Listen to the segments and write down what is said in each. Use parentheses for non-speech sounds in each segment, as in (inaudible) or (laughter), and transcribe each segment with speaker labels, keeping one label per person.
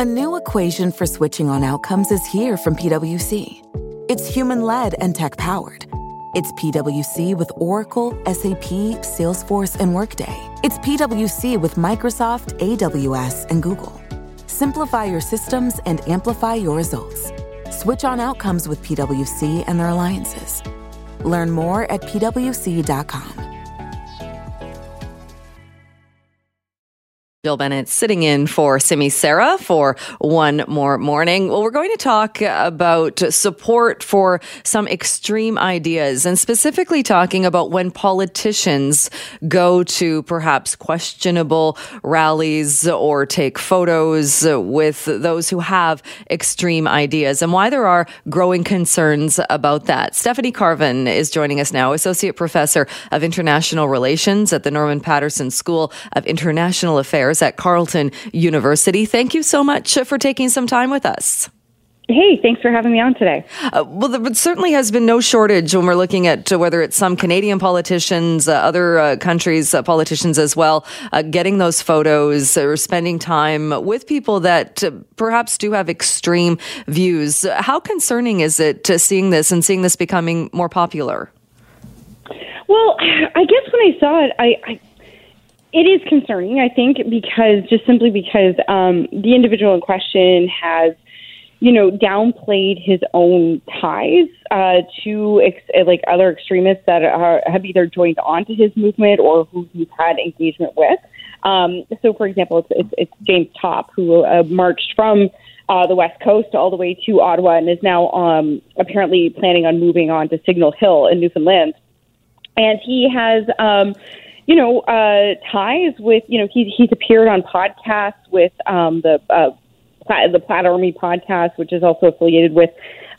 Speaker 1: A new equation for switching on outcomes is here from PwC. It's human led and tech powered. It's PwC with Oracle, SAP, Salesforce, and Workday. It's PwC with Microsoft, AWS, and Google. Simplify your systems and amplify your results. Switch on outcomes with PwC and their alliances. Learn more at pwc.com.
Speaker 2: Jill Bennett sitting in for Simi Sara for one more morning. Well, we're going to talk about support for some extreme ideas and specifically talking about when politicians go to perhaps questionable rallies or take photos with those who have extreme ideas and why there are growing concerns about that. Stephanie Carvin is joining us now, Associate Professor of International Relations at the Norman Paterson School of International Affairs Affairs at Carleton University. Thank you so much for taking some time with us.
Speaker 3: Hey, thanks for having me on today.
Speaker 2: Uh, well, there certainly has been no shortage when we're looking at whether it's some Canadian politicians, uh, other uh, countries' uh, politicians as well, uh, getting those photos or spending time with people that uh, perhaps do have extreme views. How concerning is it to seeing this and seeing this becoming more popular?
Speaker 3: Well, I guess when I saw it, I, I it is concerning, I think, because just simply because um, the individual in question has, you know, downplayed his own ties uh, to ex- like other extremists that are, have either joined onto his movement or who he's had engagement with. Um, so, for example, it's, it's, it's James Topp who uh, marched from uh, the West Coast all the way to Ottawa and is now um, apparently planning on moving on to Signal Hill in Newfoundland. And he has. Um, you know, uh, ties with, you know, he's, he's appeared on podcasts with um, the, uh, the Plaid Army podcast, which is also affiliated with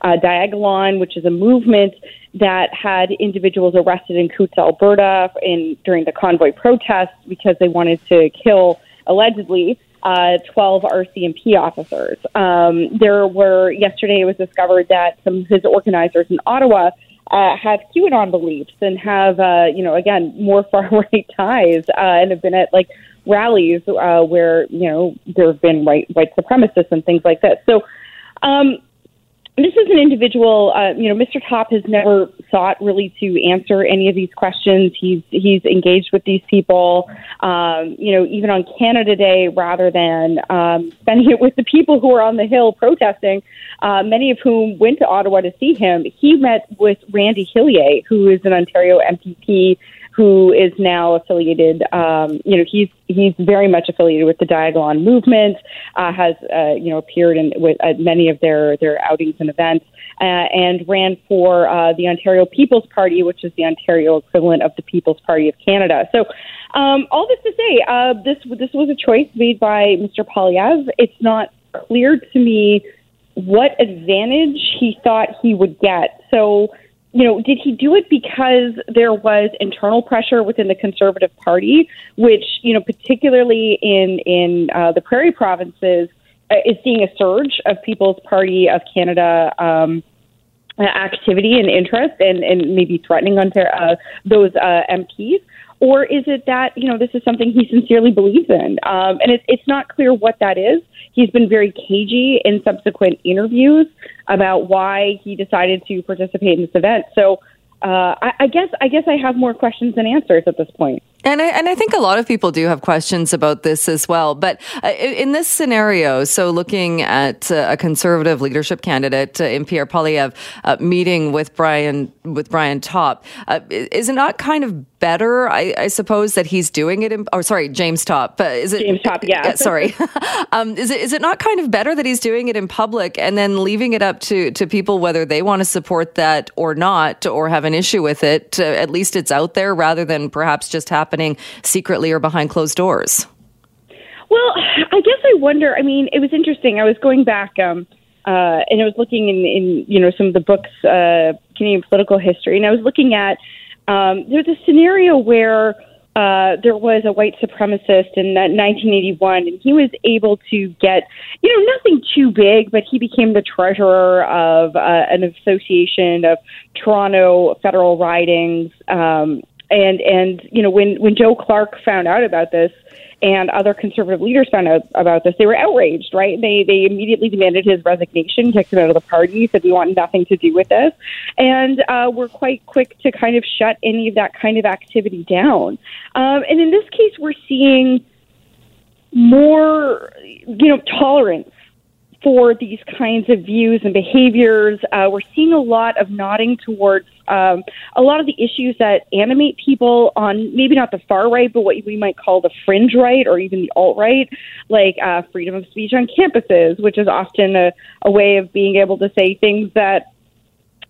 Speaker 3: uh, Diagolon, which is a movement that had individuals arrested in Coutts, Alberta, in during the convoy protests because they wanted to kill allegedly uh, 12 RCMP officers. Um, there were yesterday it was discovered that some of his organizers in Ottawa uh, have QAnon beliefs and have, uh, you know, again, more (laughs) far right ties uh, and have been at like rallies uh, where, you know, there have been white, white supremacists and things like that. So, um, this is an individual, uh, you know, Mr. Topp has never sought really to answer any of these questions. He's he's engaged with these people, um, you know, even on Canada Day, rather than um, spending it with the people who are on the Hill protesting. Uh, many of whom went to Ottawa to see him. He met with Randy Hillier, who is an Ontario MPP who is now affiliated. Um, you know, he's he's very much affiliated with the Diagolon movement. Uh, has uh, you know appeared in with uh, many of their their outings and events, uh, and ran for uh, the Ontario People's Party, which is the Ontario equivalent of the People's Party of Canada. So. Um, all this to say, uh, this this was a choice made by Mr. Poilievre. It's not clear to me what advantage he thought he would get. So you know, did he do it because there was internal pressure within the Conservative Party, which, you know, particularly in in uh, the Prairie provinces, uh, is seeing a surge of People's Party of Canada um, activity and interest, and and maybe threatening on uh, those uh, MPs, or is it that you know this is something he sincerely believes in, um, and it's it's not clear what that is. He's been very cagey in subsequent interviews about why he decided to participate in this event. So uh, I, I guess I guess I have more questions than answers at this point.
Speaker 2: And I, and I think a lot of people do have questions about this as well. But uh, in this scenario, so looking at uh, a conservative leadership candidate uh, in Pierre Poilievre uh, meeting with Brian with Brian Topp, uh, is it not kind of better? I, I, suppose that he's doing it. In, oh, sorry, James Topp. Uh, is it
Speaker 3: James Topp? Yeah. (laughs)
Speaker 2: sorry. (laughs) um, is it is it not kind of better that he's doing it in public and then leaving it up to to people whether they want to support that or not or have an issue with it? at least it's out there rather than perhaps just happen happening secretly or behind closed doors?
Speaker 3: Well, I guess I wonder. I mean, it was interesting. I was going back um, uh, and I was looking in, in you know some of the books, uh, Canadian political history, and I was looking at um, there's a scenario where uh, there was a white supremacist in 1981, and he was able to get, you know, nothing too big, but he became the treasurer of uh, an association of Toronto federal ridings. Um, and and you know when when Joe Clark found out about this, and other conservative leaders found out about this, they were outraged, right? They they immediately demanded his resignation, kicked him out of the party, said we want nothing to do with this, and uh, were quite quick to kind of shut any of that kind of activity down. Um, and in this case, we're seeing more, you know, tolerance for these kinds of views and behaviors. Uh, we're seeing a lot of nodding towards um, a lot of the issues that animate people on maybe not the far right, but what we might call the fringe right or even the alt right, like uh, freedom of speech on campuses, which is often a, a way of being able to say things that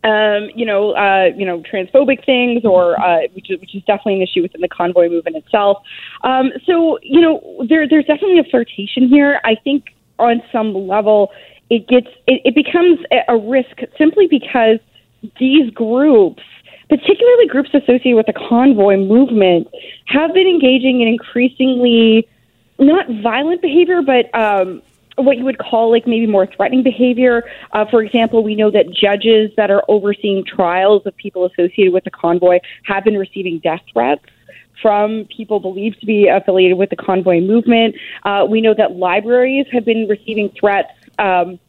Speaker 3: um, you know, uh, you know, transphobic things, or uh, which, is, which is definitely an issue within the convoy movement itself. Um, so, you know, there, there's definitely a flirtation here. I think on some level, it gets it, it becomes a risk simply because these groups, particularly groups associated with the convoy movement, have been engaging in increasingly not violent behavior, but um, what you would call like maybe more threatening behavior. Uh, for example, we know that judges that are overseeing trials of people associated with the convoy have been receiving death threats from people believed to be affiliated with the convoy movement. Uh, we know that libraries have been receiving threats, um,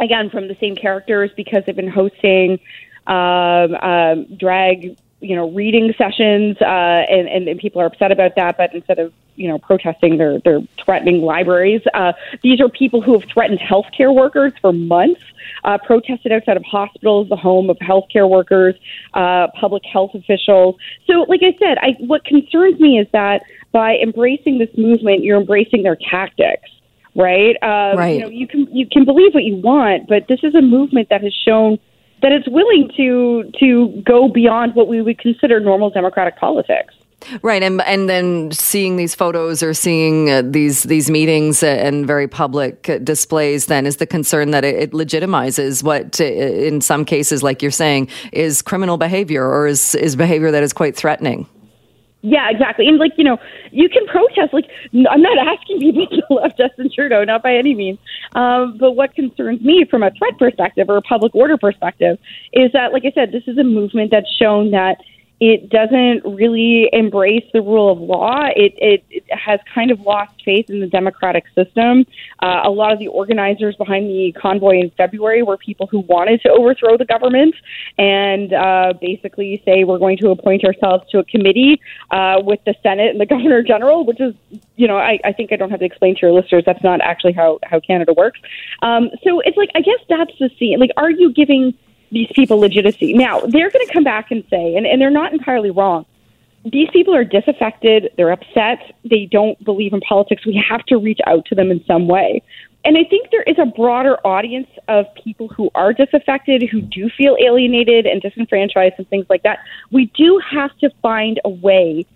Speaker 3: again, from the same characters because they've been hosting um, um, drag you know reading sessions uh, and, and, and people are upset about that but instead of you know protesting they're they're threatening libraries. Uh, these are people who have threatened healthcare workers for months uh, protested outside of hospitals the home of healthcare workers uh, public health officials. So like I said I what concerns me is that by embracing this movement you're embracing their tactics right? Uh,
Speaker 2: right.
Speaker 3: you know you can you can believe what you want but this is a movement that has shown that it's willing to to go beyond what we would consider normal democratic politics.
Speaker 2: Right, and and then seeing these photos or seeing uh, these these meetings and very public displays, then is the concern that it, it legitimizes what, uh, in some cases, like you're saying, is criminal behavior or is is behavior that is quite threatening.
Speaker 3: Yeah, exactly. And like, you know, you can protest. Like, I'm not (laughs) asking people to love Justin Trudeau, not by any means. Um, but what concerns me from a threat perspective or a public order perspective is that, like I said, this is a movement that's shown that it doesn't really embrace the rule of law. It, it, it has kind of lost faith in the democratic system. Uh, a lot of the organizers behind the convoy in February were people who wanted to overthrow the government and uh, basically say we're going to appoint ourselves to a committee uh, with the Senate and the (laughs) Governor General, which is, you know, I, I think I don't have to explain to your listeners that's not actually how, how Canada works. Um, so it's like, I guess that's the scene. Like, are you giving these people legitimacy. Now, they're going to come back and say, and, and they're not entirely wrong, these people are disaffected, they're upset, they don't believe in politics. We have to reach out to them in some way. And I think there is a broader audience of people who are disaffected, who do feel alienated and disenfranchised and things like that. We do have to find a way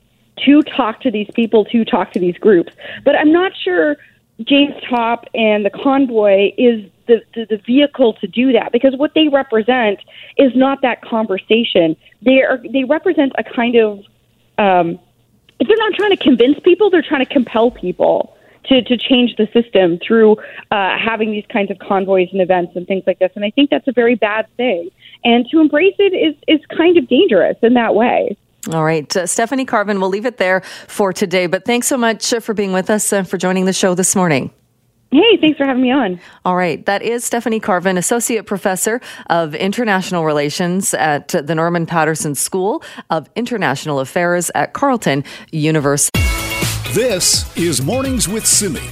Speaker 3: to talk to these people, to talk to these groups. But I'm not sure James Topp and the convoy is the, the, the vehicle to do that because what they represent is not that conversation. They are they represent a kind of um, if they're not trying to convince people, they're trying to compel people to, to change the system through uh, having these kinds of convoys and events and things like this. And I think that's a very bad thing. And to embrace it is, is kind of dangerous in that way.
Speaker 2: All right. Uh, Stephanie Carvin, we'll leave it there for today. But thanks so much for being with us and for joining the show this morning.
Speaker 3: Hey, thanks for having me on.
Speaker 2: All right. That is Stephanie Carvin, Associate Professor of International Relations at the Norman Paterson School of International Affairs at Carleton University.
Speaker 4: This is Mornings with Simi.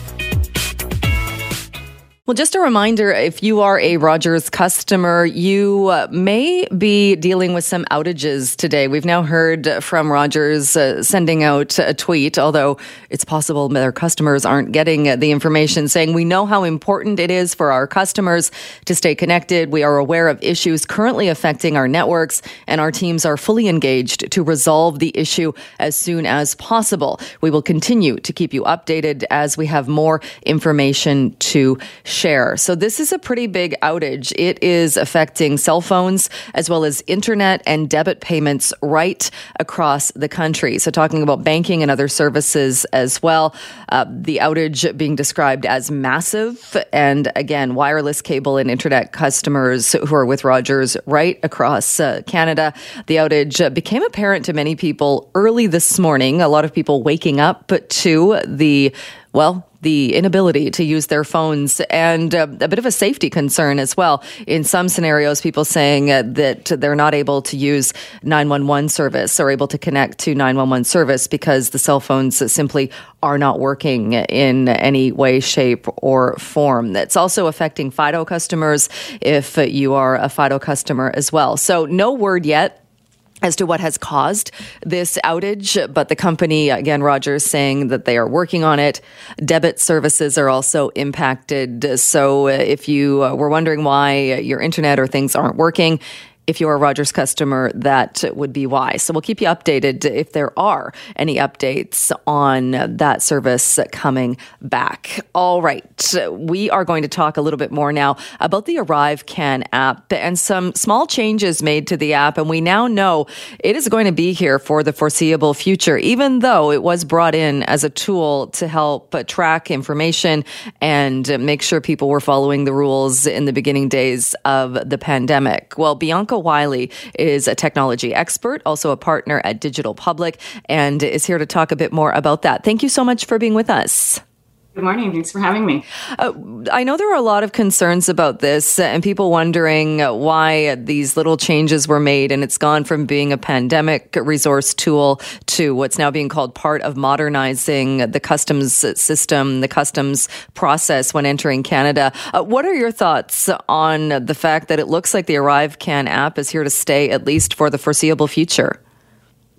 Speaker 2: Well, just a reminder if you are a Rogers customer, you uh, may be dealing with some outages today. We've now heard from Rogers uh, sending out a tweet, although it's possible their customers aren't getting the information, saying, We know how important it is for our customers to stay connected. We are aware of issues currently affecting our networks, and our teams are fully engaged to resolve the issue as soon as possible. We will continue to keep you updated as we have more information to share share. So, this is a pretty big outage. It is affecting cell phones as well as internet and debit payments right across the country. So, talking about banking and other services as well. Uh, the outage being described as massive. And again, wireless cable and internet customers who are with Rogers right across uh, Canada. The outage became apparent to many people early this morning. A lot of people waking up to the well, the inability to use their phones and uh, a bit of a safety concern as well. In some scenarios, people saying uh, that they're not able to use 911 service or able to connect to 911 service because the cell phones simply are not working in any way, shape, or form. That's also affecting Fido customers if you are a Fido customer as well. So, no word yet as to what has caused this outage, but the company, again, Rogers, saying that they are working on it. Debit services are also impacted. So if you uh, were wondering why your internet or things aren't working, if you're a Rogers customer, that would be wise. So we'll keep you updated if there are any updates on that service coming back. All right. We are going to talk a little bit more now about the ArriveCAN app and some small changes made to the app. And we now know it is going to be here for the foreseeable future, even though it was brought in as a tool to help track information and make sure people were following the rules in the beginning days of the pandemic. Well, Bianca Wylie is a technology expert, also a partner at Digital Public, and is here to talk a bit more about that. Thank you so much for being with us.
Speaker 5: Good morning. Thanks for having me. Uh,
Speaker 2: I know there are a lot of concerns about this and people wondering why these little changes were made and it's gone from being a pandemic resource tool to what's now being called part of modernizing the customs system, the customs process when entering Canada. Uh, what are your thoughts on the fact that it looks like the ArriveCAN app is here to stay at least for the foreseeable future?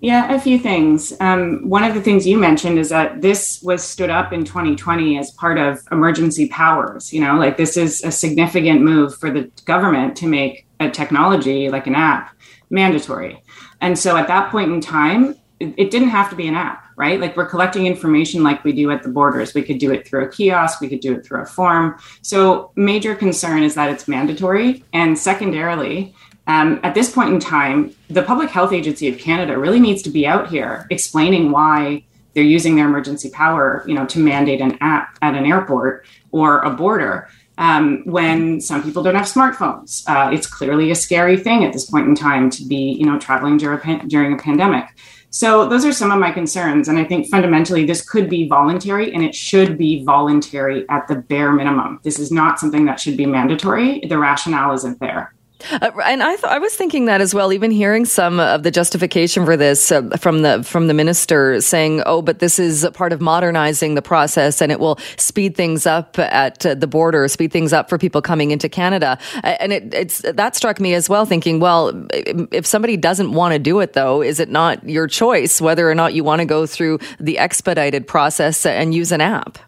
Speaker 5: Yeah, a few things. Um, one of the things you mentioned is that this was stood up in 2020 as part of emergency powers. You know, like this is a significant move for the government to make a technology like an app mandatory. And so at that point in time, it, it didn't have to be an app, right? Like we're collecting information like we do at the borders. We could do it through a kiosk, we could do it through a form. So, major concern is that it's mandatory. And secondarily, um, at this point in time, the Public Health Agency of Canada really needs to be out here explaining why they're using their emergency power, you know, to mandate an app at an airport or a border. Um, when some people don't have smartphones, uh, it's clearly a scary thing at this point in time to be, you know, traveling during a, during a pandemic. So those are some of my concerns, and I think fundamentally this could be voluntary, and it should be voluntary at the bare minimum. This is not something that should be mandatory. The rationale isn't there.
Speaker 2: Uh, and I, th- I was thinking that as well. Even hearing some of the justification for this uh, from the from the minister saying, "Oh, but this is part of modernizing the process, and it will speed things up at uh, the border, speed things up for people coming into Canada." And it, it's that struck me as well. Thinking, well, if somebody doesn't want to do it, though, is it not your choice whether or not you want to go through the expedited process and use an app?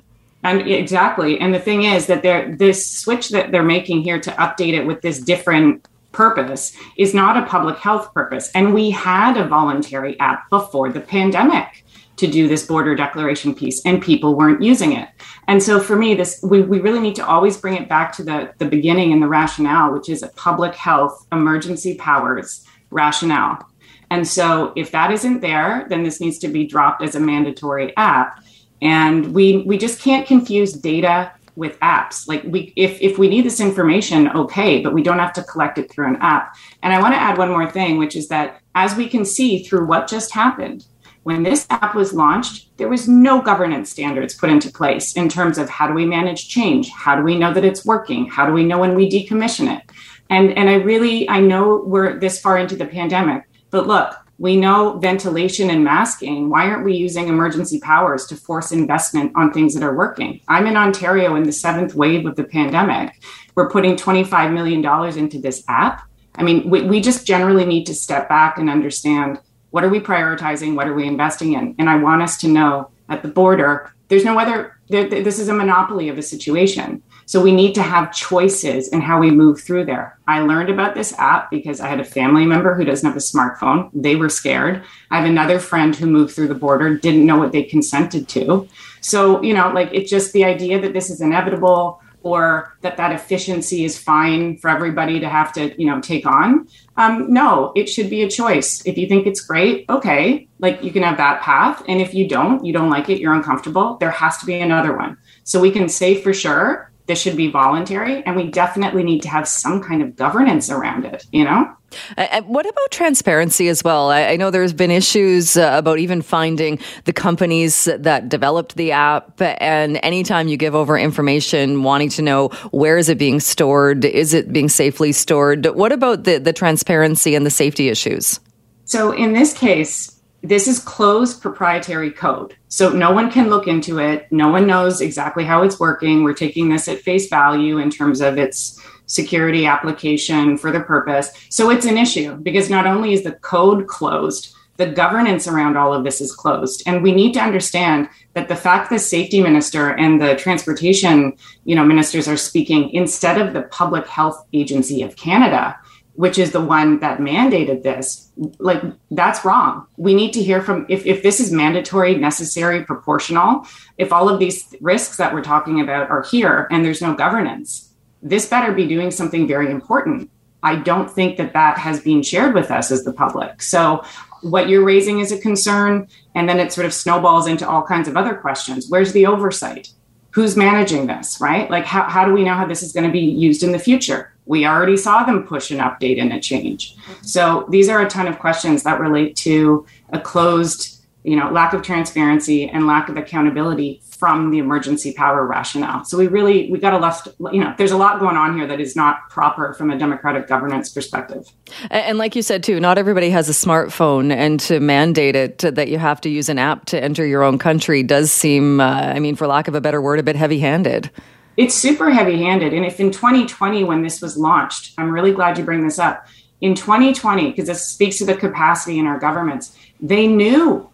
Speaker 5: And exactly. And the thing is that they're this switch that they're making here to update it with this different purpose is not a public health purpose. And we had a voluntary app before the pandemic to do this border declaration piece and people weren't using it. And so for me, this we, we really need to always bring it back to the, the beginning and the rationale, which is a public health emergency powers rationale. And so if that isn't there, then this needs to be dropped as a mandatory app and we we just can't confuse data with apps. Like we if if we need this information okay but we don't have to collect it through an app. And i want to add one more thing which is that as we can see through what just happened when this app was launched there was no governance standards put into place in terms of how do we manage change? How do we know that it's working? How do we know when we decommission it? And and i really i know we're this far into the pandemic but look we know ventilation and masking. Why aren't we using emergency powers to force investment on things that are working? I'm in Ontario in the seventh wave of the pandemic. We're putting $25 million into this app. I mean, we, we just generally need to step back and understand what are we prioritizing? What are we investing in? And I want us to know at the border, there's no other, there, this is a monopoly of a situation. So we need to have choices in how we move through there. I learned about this app because I had a family member who doesn't have a smartphone. They were scared. I have another friend who moved through the border, didn't know what they consented to. So, you know, like it's just the idea that this is inevitable. or that that efficiency is fine for everybody to have to you know take on um, no it should be a choice if you think it's great okay like you can have that path and if you don't you don't like it you're uncomfortable there has to be another one so we can say for sure this should be voluntary and we definitely need to have some kind of governance around it you know
Speaker 2: and what about transparency as well? I, know there's been issues uh, about even finding the companies that developed the app. And anytime you give over information, wanting to know where is it being stored, is it being safely stored? What about the, the transparency and the safety issues?
Speaker 5: So in this case, this is closed proprietary code. So no one can look into it. No one knows exactly how it's working. We're taking this at face value in terms of its security application for the purpose. So it's an issue because not only is the code closed, the governance around all of this is closed. And we need to understand that the fact the safety minister and the transportation, you know, ministers are speaking instead of the public health agency of Canada, which is the one that mandated this, like that's wrong. We need to hear from if, if this is mandatory, necessary, proportional, if all of these risks that we're talking about are here and there's no governance, this better be doing something very important. I don't think that that has been shared with us as the public. So, what you're raising is a concern, and then it sort of snowballs into all kinds of other questions. Where's the oversight? Who's managing this, right? Like, how, how do we know how this is going to be used in the future? We already saw them push an update and a change. So, these are a ton of questions that relate to a closed you know lack of transparency and lack of accountability from the emergency power rationale. So we really we got a left you know there's a lot going on here that is not proper from a democratic governance perspective.
Speaker 2: And like you said too not everybody has a smartphone and to mandate it to, that you have to use an app to enter your own country does seem uh, i mean for lack of a better word a bit heavy handed
Speaker 5: it's super heavy handed and if in 2020 when this was launched i'm really glad you bring this up in 2020 because this speaks to the capacity in our governments they knew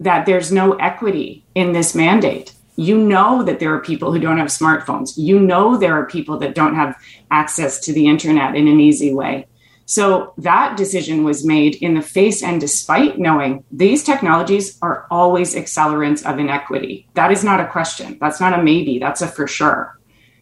Speaker 5: that there's no equity in this mandate. You know that there are people who don't have smartphones. You know there are people that don't have access to the internet in an easy way. So that decision was made in the face and despite knowing these technologies are always accelerants of inequity. That is not a question. That's not a maybe. That's a for sure.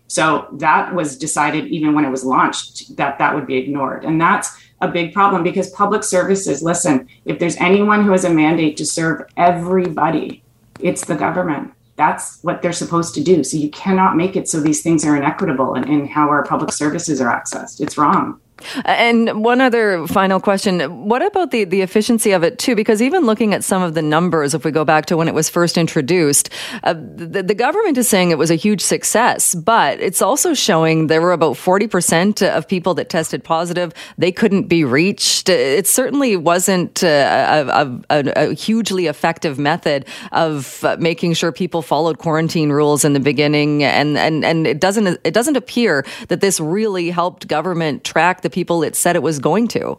Speaker 5: So that was decided even when it was launched that that would be ignored. And that's a big problem because public services, listen, if there's anyone who has a mandate to serve everybody, it's the government. That's what they're supposed to do. So you cannot make it so these things are inequitable in, in how our public services are accessed. It's wrong.
Speaker 2: Uh, and one other final question. What about the, the efficiency of it too? Because even looking at some of the numbers, if we go back to when it was first introduced, uh, the, the, government is saying it was a huge success, but it's also showing there were about 40% of people that tested positive. They couldn't be reached. It certainly wasn't uh, a, a, a, a hugely effective method of uh, making sure people followed quarantine rules in the beginning. And, and, and it doesn't, it doesn't appear that this really helped government track the people it said it was going to?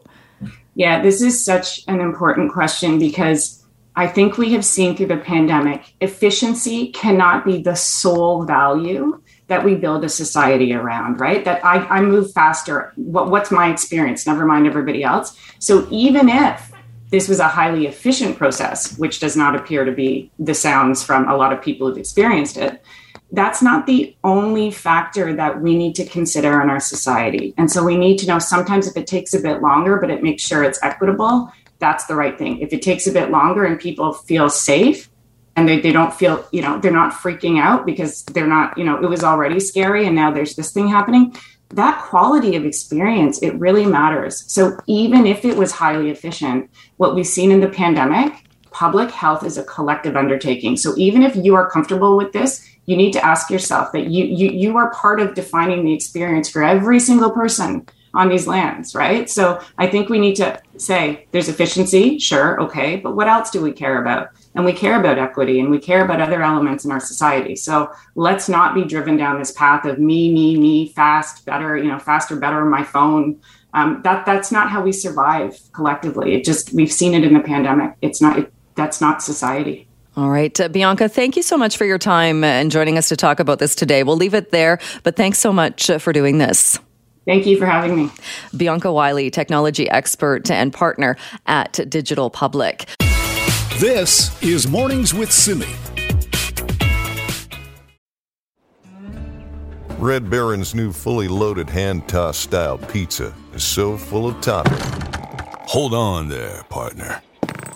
Speaker 5: Yeah, this is such an important question because I think we have seen through the pandemic efficiency cannot be the sole value that we build a society around, right? That I, I move faster. What, what's my experience? Never mind everybody else. So even if this was a highly efficient process, which does not appear to be the sounds from a lot of people who've experienced it, that's not the only factor that we need to consider in our society. And so we need to know sometimes if it takes a bit longer, but it makes sure it's equitable, that's the right thing. If it takes a bit longer and people feel safe and they, they don't feel, you know, they're not freaking out because they're not, you know, it was already scary and now there's this thing happening. That quality of experience, it really matters. So even if it was highly efficient, what we've seen in the pandemic, public health is a collective undertaking. So even if you are comfortable with this, you need to ask yourself that you you you are part of defining the experience for every single person on these lands, right? So I think we need to say there's efficiency, sure, okay, but what else do we care about? And we care about equity and we care about other elements in our society. So let's not be driven down this path of me, me, me, fast, better, you know, faster, better, my phone. Um, that that's not how we survive collectively. It just we've seen it in the pandemic. It's not. It, that's not society.
Speaker 2: All right. Uh, Bianca, thank you so much for your time and joining us to talk about this today. We'll leave it there, but thanks so much uh, for doing this.
Speaker 5: Thank you for having me.
Speaker 2: Bianca Wylie, technology expert and partner at Digital Public.
Speaker 4: This is Mornings with Simi.
Speaker 6: Red Baron's new fully loaded hand tossed style pizza is so full of topping.
Speaker 7: Hold on there, partner.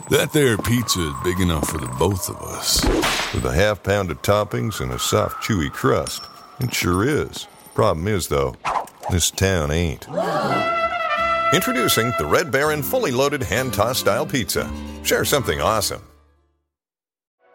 Speaker 7: That there pizza is big enough for the both of us.
Speaker 6: With a half pound of toppings and a soft, chewy crust. It sure is. Problem is, though, this town ain't. Introducing the Red Baron fully loaded hand tossed style pizza. Share something awesome.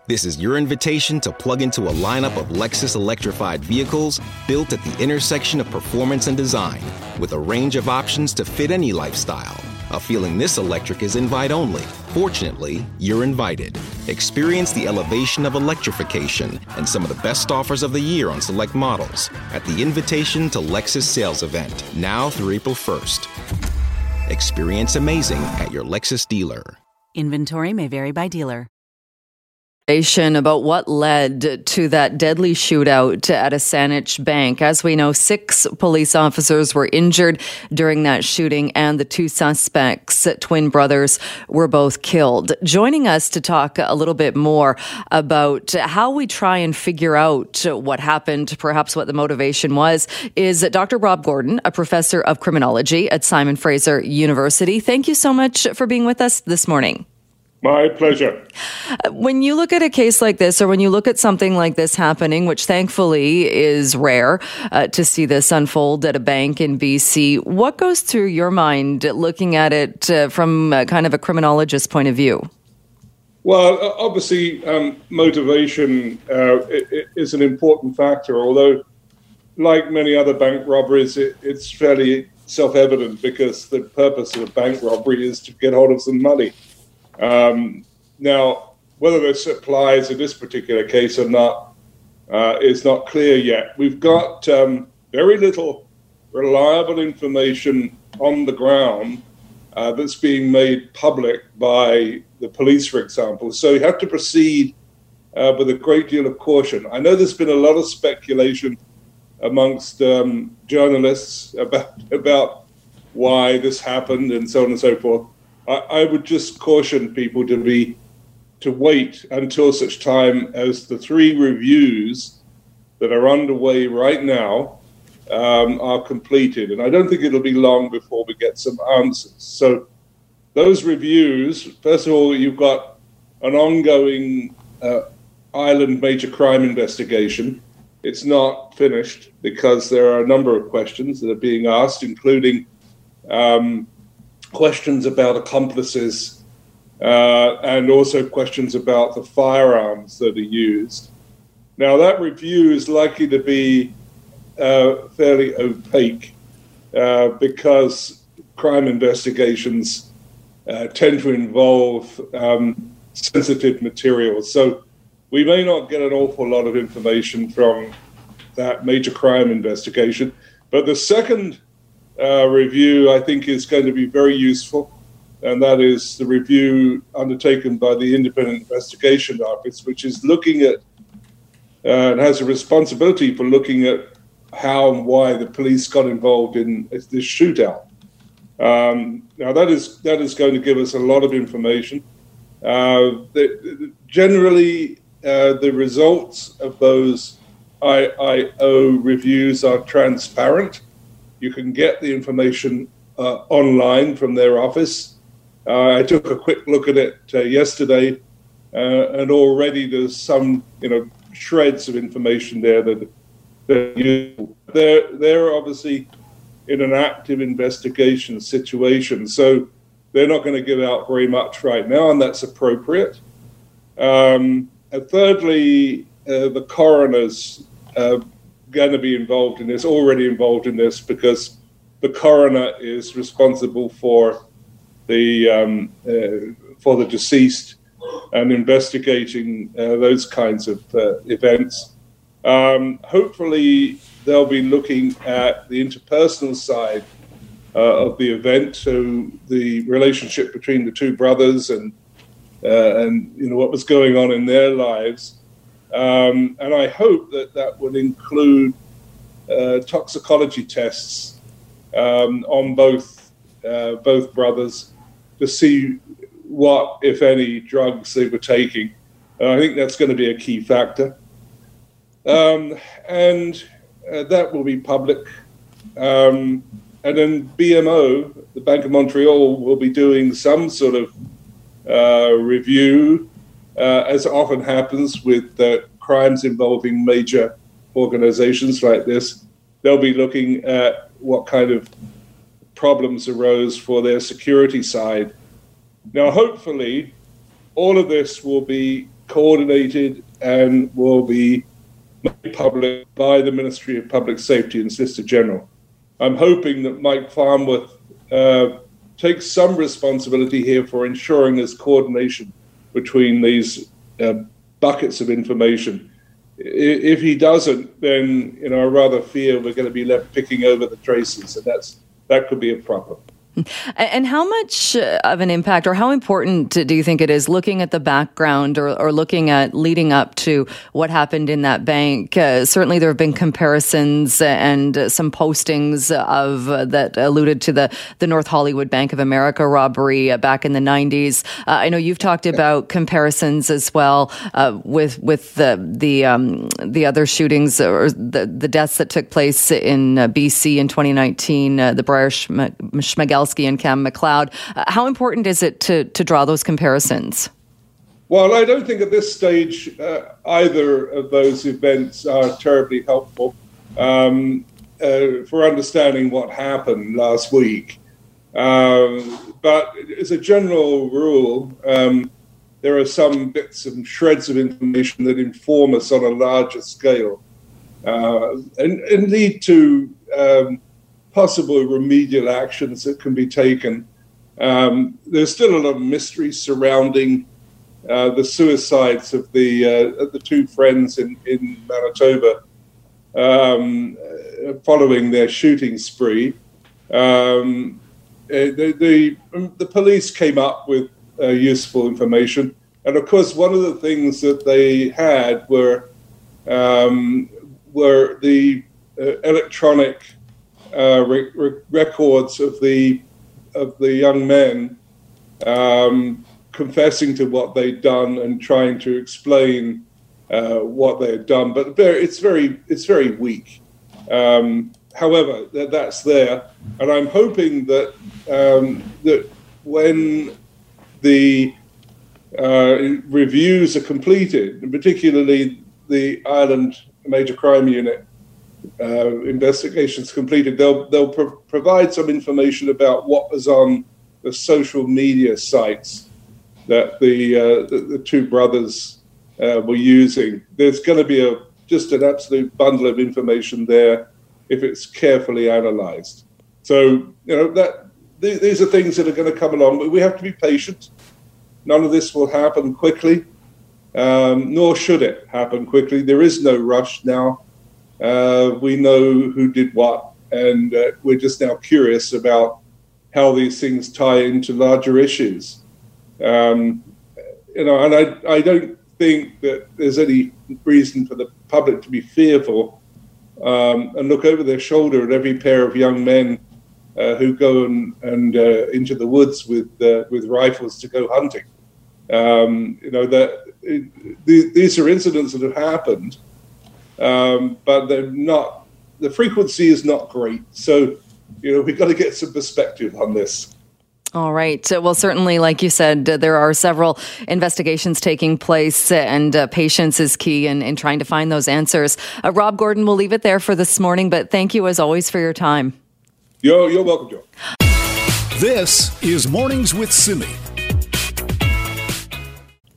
Speaker 8: This is your invitation to plug into a lineup of Lexus electrified vehicles built at the intersection of performance and design, with a range of options to fit any lifestyle. A feeling this electric is invite only. Fortunately, you're invited. Experience the elevation of electrification and some of the best offers of the year on select models at the Invitation to Lexus sales event, now through April 1st. Experience amazing at your Lexus dealer.
Speaker 9: Inventory may vary by dealer
Speaker 2: about what led to that deadly shootout at a Saanich bank. As we know, six police officers were injured during that shooting, and the two suspects, twin brothers, were both killed. Joining us to talk a little bit more about how we try and figure out what happened, perhaps what the motivation was, is Dr. Rob Gordon, a professor of criminology at Simon Fraser University. Thank you so much for being with us this morning.
Speaker 10: My pleasure.
Speaker 2: When you look at a case like this, or when you look at something like this happening, which thankfully is rare uh, to see this unfold at a bank in BC, what goes through your mind looking at it uh, from kind of a criminologist point of view?
Speaker 10: Well, obviously, um, motivation uh, is an important factor, although, like many other bank robberies, it, it's fairly self evident because the purpose of a bank robbery is to get hold of some money. Um, now, whether this applies in this particular case or not uh, is not clear yet. We've got um, very little reliable information on the ground uh, that's being made public by the police, for example. So you have to proceed uh, with a great deal of caution. I know there's been a lot of speculation amongst um, journalists about about why this happened and so on and so forth. I, I would just caution people to be to wait until such time as the three reviews that are underway right now um, are completed. And I don't think it'll be long before we get some answers. So, those reviews, first of all, you've got an ongoing uh, island major crime investigation. It's not finished because there are a number of questions that are being asked, including um, questions about accomplices uh, and also questions about the firearms that are used. Now, that review is likely to be uh, fairly opaque uh, because crime investigations uh, tend to involve um, sensitive materials. So, we may not get an awful lot of information from that major crime investigation. But the second uh, review, I think, is going to be very useful. And that is the review undertaken by the Independent Investigation Office, which is looking at uh, and has a responsibility for looking at how and why the police got involved in this shootout. Um, now, that is, that is going to give us a lot of information. Uh, the, generally, uh, the results of those IIO reviews are transparent. You can get the information uh, online from their office. Uh, I took a quick look at it uh, yesterday, uh, and already there's some, you know, shreds of information there that, that they're they're obviously in an active investigation situation, so they're not going to give out very much right now, and that's appropriate. Um, and thirdly, uh, the coroner's uh, going to be involved in this, already involved in this, because the coroner is responsible for the um, uh, for the deceased and investigating uh, those kinds of uh, events. Um, hopefully, they'll be looking at the interpersonal side uh, of the event, so the relationship between the two brothers and uh, and you know what was going on in their lives. Um, and I hope that that would include uh, toxicology tests um, on both uh, both brothers to see what, if any, drugs they were taking. I think that's going to be a key factor. Um, and uh, that will be public. Um, and then BMO, the Bank of Montreal, will be doing some sort of uh, review, uh, as often happens with uh, crimes involving major organizations like this. They'll be looking at what kind of problems arose for their security side. Now, hopefully, all of this will be coordinated and will be made public by the Ministry of Public Safety and Solicitor General. I'm hoping that Mike Farnworth uh, takes some responsibility here for ensuring there's coordination between these uh, buckets of information. If he doesn't, then you know I rather fear we're going to be left picking over the traces, and that's that could be a problem.
Speaker 2: And how much uh, of an impact or how important do you think it is looking at the background or, or looking at leading up to what happened in that bank? Uh, certainly, there have been comparisons and some postings of uh, that alluded to the, the North Hollywood Bank of America robbery uh, back in the 90s. Uh, I know you've talked about comparisons as well uh, with with the the um, the other shootings or the, the deaths that took place in BC in 2019, the Bryer Schmegel and Kam McLeod. Uh, how important is it to, to draw those comparisons?
Speaker 10: Well, I don't think at this stage uh, either of those events are terribly helpful um, uh, for understanding what happened last week. Um, but as a general rule, um, there are some bits and shreds of information that inform us on a larger scale uh, and, and, lead to um, possible remedial actions that can be taken. Um, there's still a lot of mystery surrounding uh, the suicides of the uh, the two friends in in Manitoba um, following their shooting spree. Um, uh, the, the, the police came up with uh, useful information, and of course, one of the things that they had were um, were the uh, electronic uh, re- re- records of the of the young men um, confessing to what they'd done and trying to explain uh, what they had done. But very, it's very it's very weak. Um, however, th- that's there, and I'm hoping that um, that when the uh, reviews are completed, particularly the Island Major Crime Unit uh, investigations completed, they'll they'll pro- provide some information about what was on the social media sites that the uh, the, the, two brothers uh, were using. There's going to be a just an absolute bundle of information there if it's carefully analysed. So you know that th- these are things that are going to come along, but we have to be patient. None of this will happen quickly, um, nor should it happen quickly. There is no rush now. Uh, we know who did what, and uh, we're just now curious about how these things tie into larger issues. Um, you know, and I, I don't think that there's any reason for the public to be fearful um, and look over their shoulder at every pair of young men uh, who go and, and uh, into the woods with uh, with rifles to go hunting. Um, you know that these are incidents that have happened, um, but they're not. The frequency is not great, so you know we've got to get some perspective on this.
Speaker 2: All right. Well, certainly, like you said, uh, there are several investigations taking place, and uh, patience is key in, in trying to find those answers. Uh, Rob Gordon, we'll leave it there for this morning, but thank you as always for your time.
Speaker 10: You're, you're welcome, Joe.
Speaker 4: This is Mornings with Simi.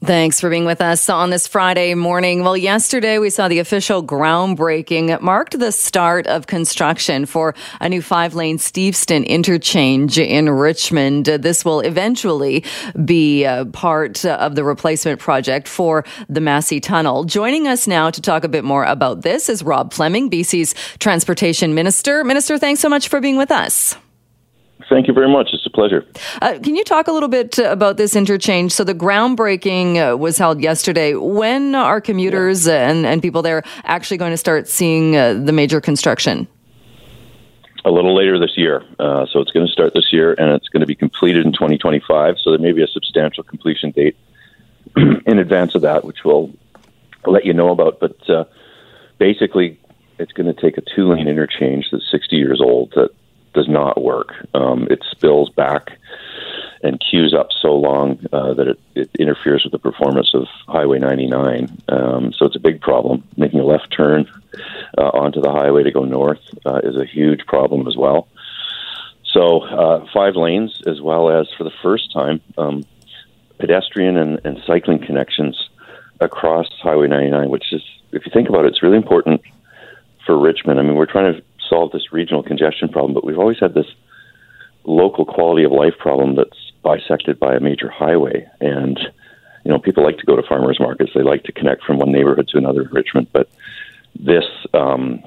Speaker 2: Thanks for being with us on this Friday morning. Well, yesterday we saw the official groundbreaking. It marked the start of construction for a new five lane Steveston interchange in Richmond. This will eventually be uh, part of the replacement project for the Massey Tunnel. Joining us now to talk a bit more about this is Rob Fleming, BC's Transportation Minister. Minister, thanks so much for being with us.
Speaker 11: Thank you very much. It's a pleasure.
Speaker 2: Uh, can you talk a little bit about this interchange? So the groundbreaking uh, was held yesterday. When are commuters yeah. and, and people there actually going to start seeing uh, the major construction?
Speaker 11: A little later this year. Uh, so it's going to start this year and it's going to be completed in 2025. So there may be a substantial completion date (clears throat) in advance of that, which we'll let you know about. But uh, basically, it's going to take a two lane interchange that's 60 years old that does not work. Um, it spills back and queues up so long uh, that it, it, interferes with the performance of Highway 99. Um, so it's a big problem. Making a left turn uh, onto the highway to go north uh, is a huge problem as well. So uh, five lanes, as well as for the first time, um, pedestrian and, and cycling connections across Highway 99, which is, if you think about it, it's really important for Richmond. I mean, we're trying to solve this regional congestion problem, but we've always had this local quality of life problem that's bisected by a major highway. And, you know, people like to go to farmers markets. They like to connect from one neighborhood to another in Richmond. But this, um,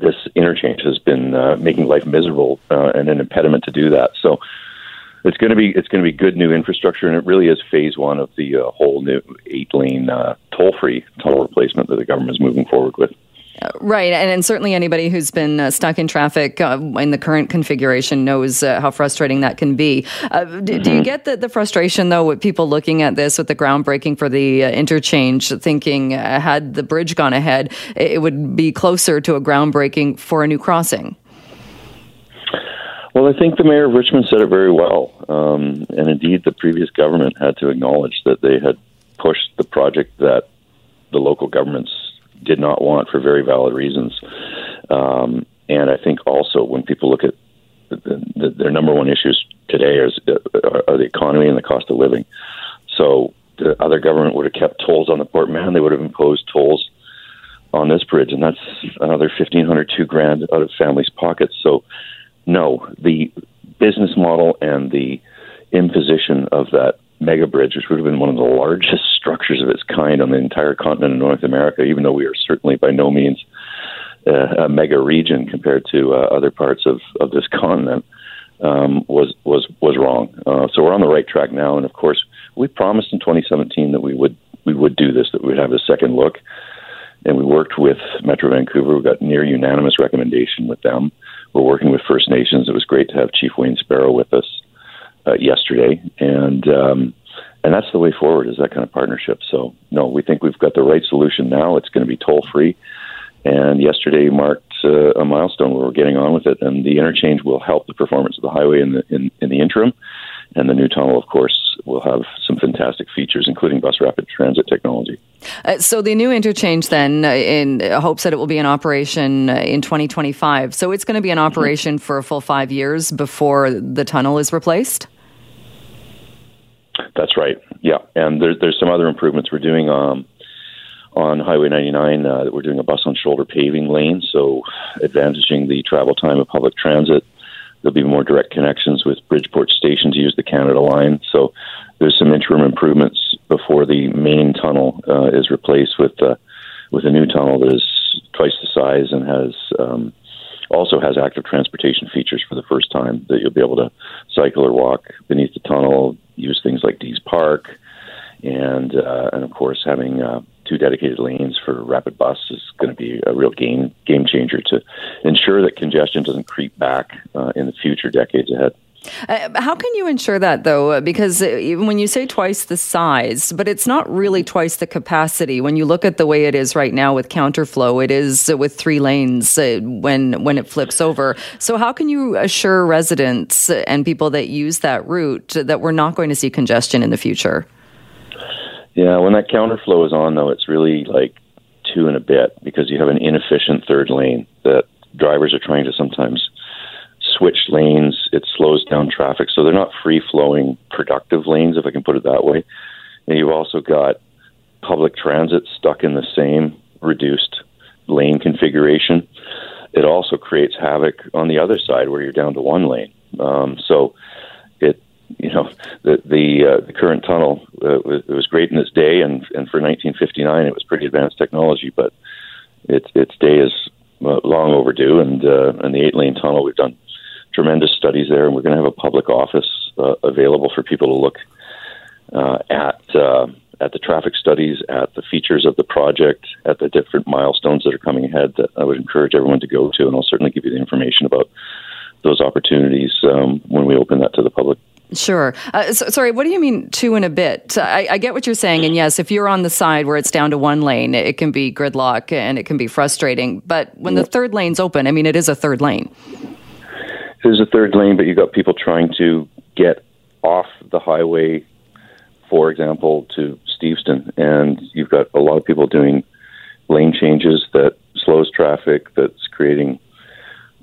Speaker 11: this interchange has been uh, making life miserable uh, and an impediment to do that. So it's going to be it's going to be good new infrastructure, and it really is phase one of the uh, whole new eight lane uh, toll free tunnel replacement that the government is moving forward with.
Speaker 2: Right, and, and certainly anybody who's been uh, stuck in traffic uh, in the current configuration knows uh, how frustrating that can be. Uh, d- mm-hmm. Do you mm-hmm. get the, the frustration, though, with people looking at this with the groundbreaking for the uh, interchange, thinking uh, had the bridge gone ahead, it would be closer to a groundbreaking for a new crossing?
Speaker 11: Well, I think the mayor of Richmond said it very well. Um, and indeed, the previous government had to acknowledge that they had pushed the project that the local governments did not want for very valid reasons. Um, and I think also when people look at the, the, their number one issues today is, uh, are the economy and the cost of living. So the other government would have kept tolls on the Port Mann. They would have imposed tolls on this bridge, and that's another fifteen hundred, two grand out of families' pockets. So, no, the business model and the imposition of that mega bridge, which would have been one of the largest structures of its kind on the entire continent of North America, even though we are certainly by no means uh, a mega region compared to uh, other parts of, of this continent, um, was was was wrong. Uh, so we're on the right track now, and of course, we promised in 2017 that we would we would do this, that we'd have a second look, and we worked with Metro Vancouver. We got near unanimous recommendation with them. We're working with First Nations. It was great to have Chief Wayne Sparrow with us uh, yesterday, and um, and that's the way forward is that kind of partnership. So no, we think we've got the right solution now. It's going to be toll free, and yesterday marked uh, a milestone where we're getting on with it, and the interchange will help the performance of the highway in the in, in the interim, and the new tunnel, of course, will have some fantastic features, including bus rapid transit technology.
Speaker 2: Uh, so the new interchange, then, uh, in hopes that it will be in operation uh, in 2025. So it's going to be in operation mm-hmm. for a full five years before the tunnel is replaced.
Speaker 11: That's right. Yeah, and there's there's some other improvements we're doing um, on Highway 99. Uh, we're doing a bus on shoulder paving lane, so advantaging the travel time of public transit. There'll be more direct connections with Bridgeport Station to use the Canada Line. So there's some interim improvements before the main tunnel uh, is replaced with uh, with a new tunnel that is twice the size and has um, also has active transportation features for the first time that you'll be able to cycle or walk beneath the tunnel, use things like Deas Park, and uh, and of course having uh, two dedicated lanes for rapid bus is going to be a real game game changer to ensure that congestion doesn't creep back uh, in the future decades ahead.
Speaker 2: Uh, how can you ensure that though? Because uh, when you say twice the size, but it's not really twice the capacity. When you look at the way it is right now with counterflow, it is with three lanes uh, when when it flips over. So how can you assure residents and people that use that route that we're not going to see congestion in the future?
Speaker 11: Yeah, when that counterflow is on, though, it's really like two and a bit because you have an inefficient third lane that drivers are trying to sometimes switch lanes. It slows down traffic. So they're not free flowing, productive lanes, if I can put it that way. And you've also got public transit stuck in the same reduced lane configuration. It also creates havoc on the other side where you're down to one lane. Um, so it, you know, the the, uh, the current tunnel uh, was, it was great in its day, and and for 1959 it was pretty advanced technology, but its its day is uh, long overdue. And uh, and the eight lane tunnel we've done tremendous studies there, and we're going to have a public office uh, available for people to look uh, at uh, at the traffic studies, at the features of the project, at the different milestones that are coming ahead. That I would encourage everyone to go to, and I'll certainly give you the information about those opportunities um, when we open that to the public
Speaker 2: Sure. Uh, so, sorry, what do you mean two and a bit? I, I, get what you're saying. And yes, if you're on the side where it's down to one lane, it can be gridlock and it can be frustrating. But when the third lane's open, I mean, it is a third lane.
Speaker 11: Is a third lane, but you've got people trying to get off the highway, for example, to Steveston. And you've got a lot of people doing lane changes that slows traffic, that's creating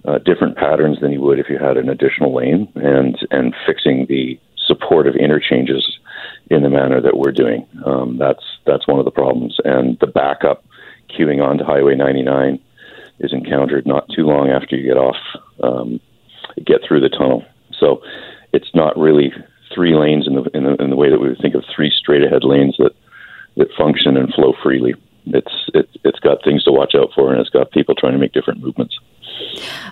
Speaker 11: uh, different patterns than you would if you had an additional lane, and and fixing the supportive interchanges in the manner that we're doing. Um, that's that's one of the problems, and the backup queuing onto Highway 99 is encountered not too long after you get off, um, get through the tunnel. So it's not really three lanes in the, in the in the way that we would think of three straight ahead lanes that that function and flow freely. It's it, it's got things to watch out for, and it's got people trying to make different movements.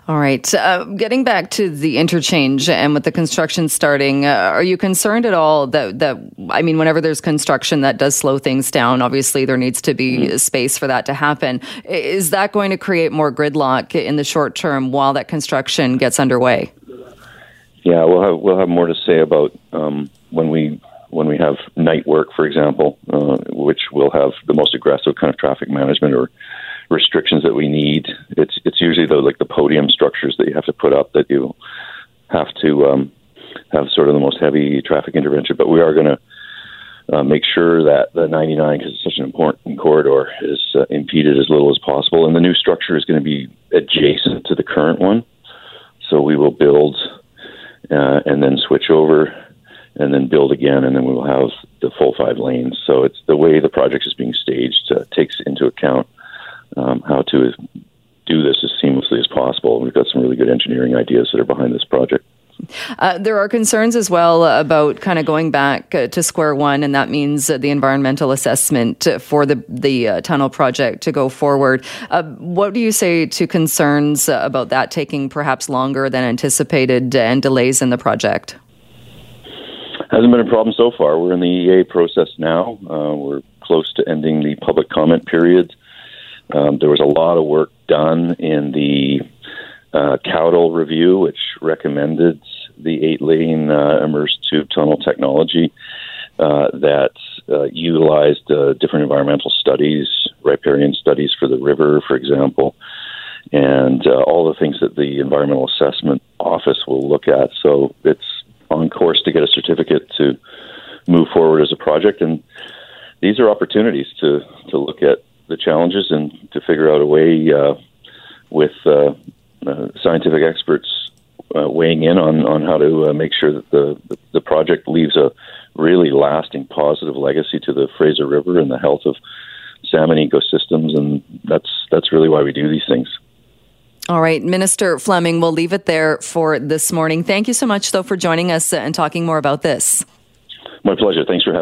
Speaker 2: All right. Uh, getting back to the interchange and with the construction starting, uh, are you concerned at all that, that, I mean, whenever there's construction, that does slow things down. Obviously, there needs to be mm-hmm. space for that to happen. Is that going to create more gridlock in the short term while that construction gets underway?
Speaker 11: Yeah, we'll have, we'll have more to say about um, when we when we have night work, for example, uh, which will have the most aggressive kind of traffic management or restrictions that we need. It's it's usually the like the podium structures that you have to put up that you have to um, have sort of the most heavy traffic intervention. But we are going to uh, make sure that the 99, because it's such an important corridor, is uh, impeded as little as possible. And the new structure is going to be adjacent to the current one, so we will build uh, and then switch over. And then build again, and then we will have the full five lanes. So it's the way the project is being staged uh, takes into account um, how to do this as seamlessly as possible. We've got some really good engineering ideas that are behind this project.
Speaker 2: Uh, there are concerns as well about kind of going back uh, to square one, and that means uh, the environmental assessment for the the uh, tunnel project to go forward. Uh, what do you say to concerns about that taking perhaps longer than anticipated and delays in the project?
Speaker 11: Hasn't been a problem so far. We're in the EA process now. Uh, we're close to ending the public comment period. Um, there was a lot of work done in the uh, Cowdell review, which recommended the eight lane uh, immersed tube tunnel technology uh, that uh, utilized uh, different environmental studies, riparian studies for the river, for example, and uh, all the things that the Environmental Assessment Office will look at. So it's on course to get a certificate to move forward as a project. And these are opportunities to, to look at the challenges and to figure out a way uh, with uh, uh, scientific experts uh, weighing in on, on how to uh, make sure that the, the, the project leaves a really lasting positive legacy to the Fraser River and the health of salmon ecosystems, and that's that's really why we do these things.
Speaker 2: All right, Minister Fleming, we'll leave it there for this morning. Thank you so much, though, for joining us and talking more about this.
Speaker 11: My pleasure. Thanks for having.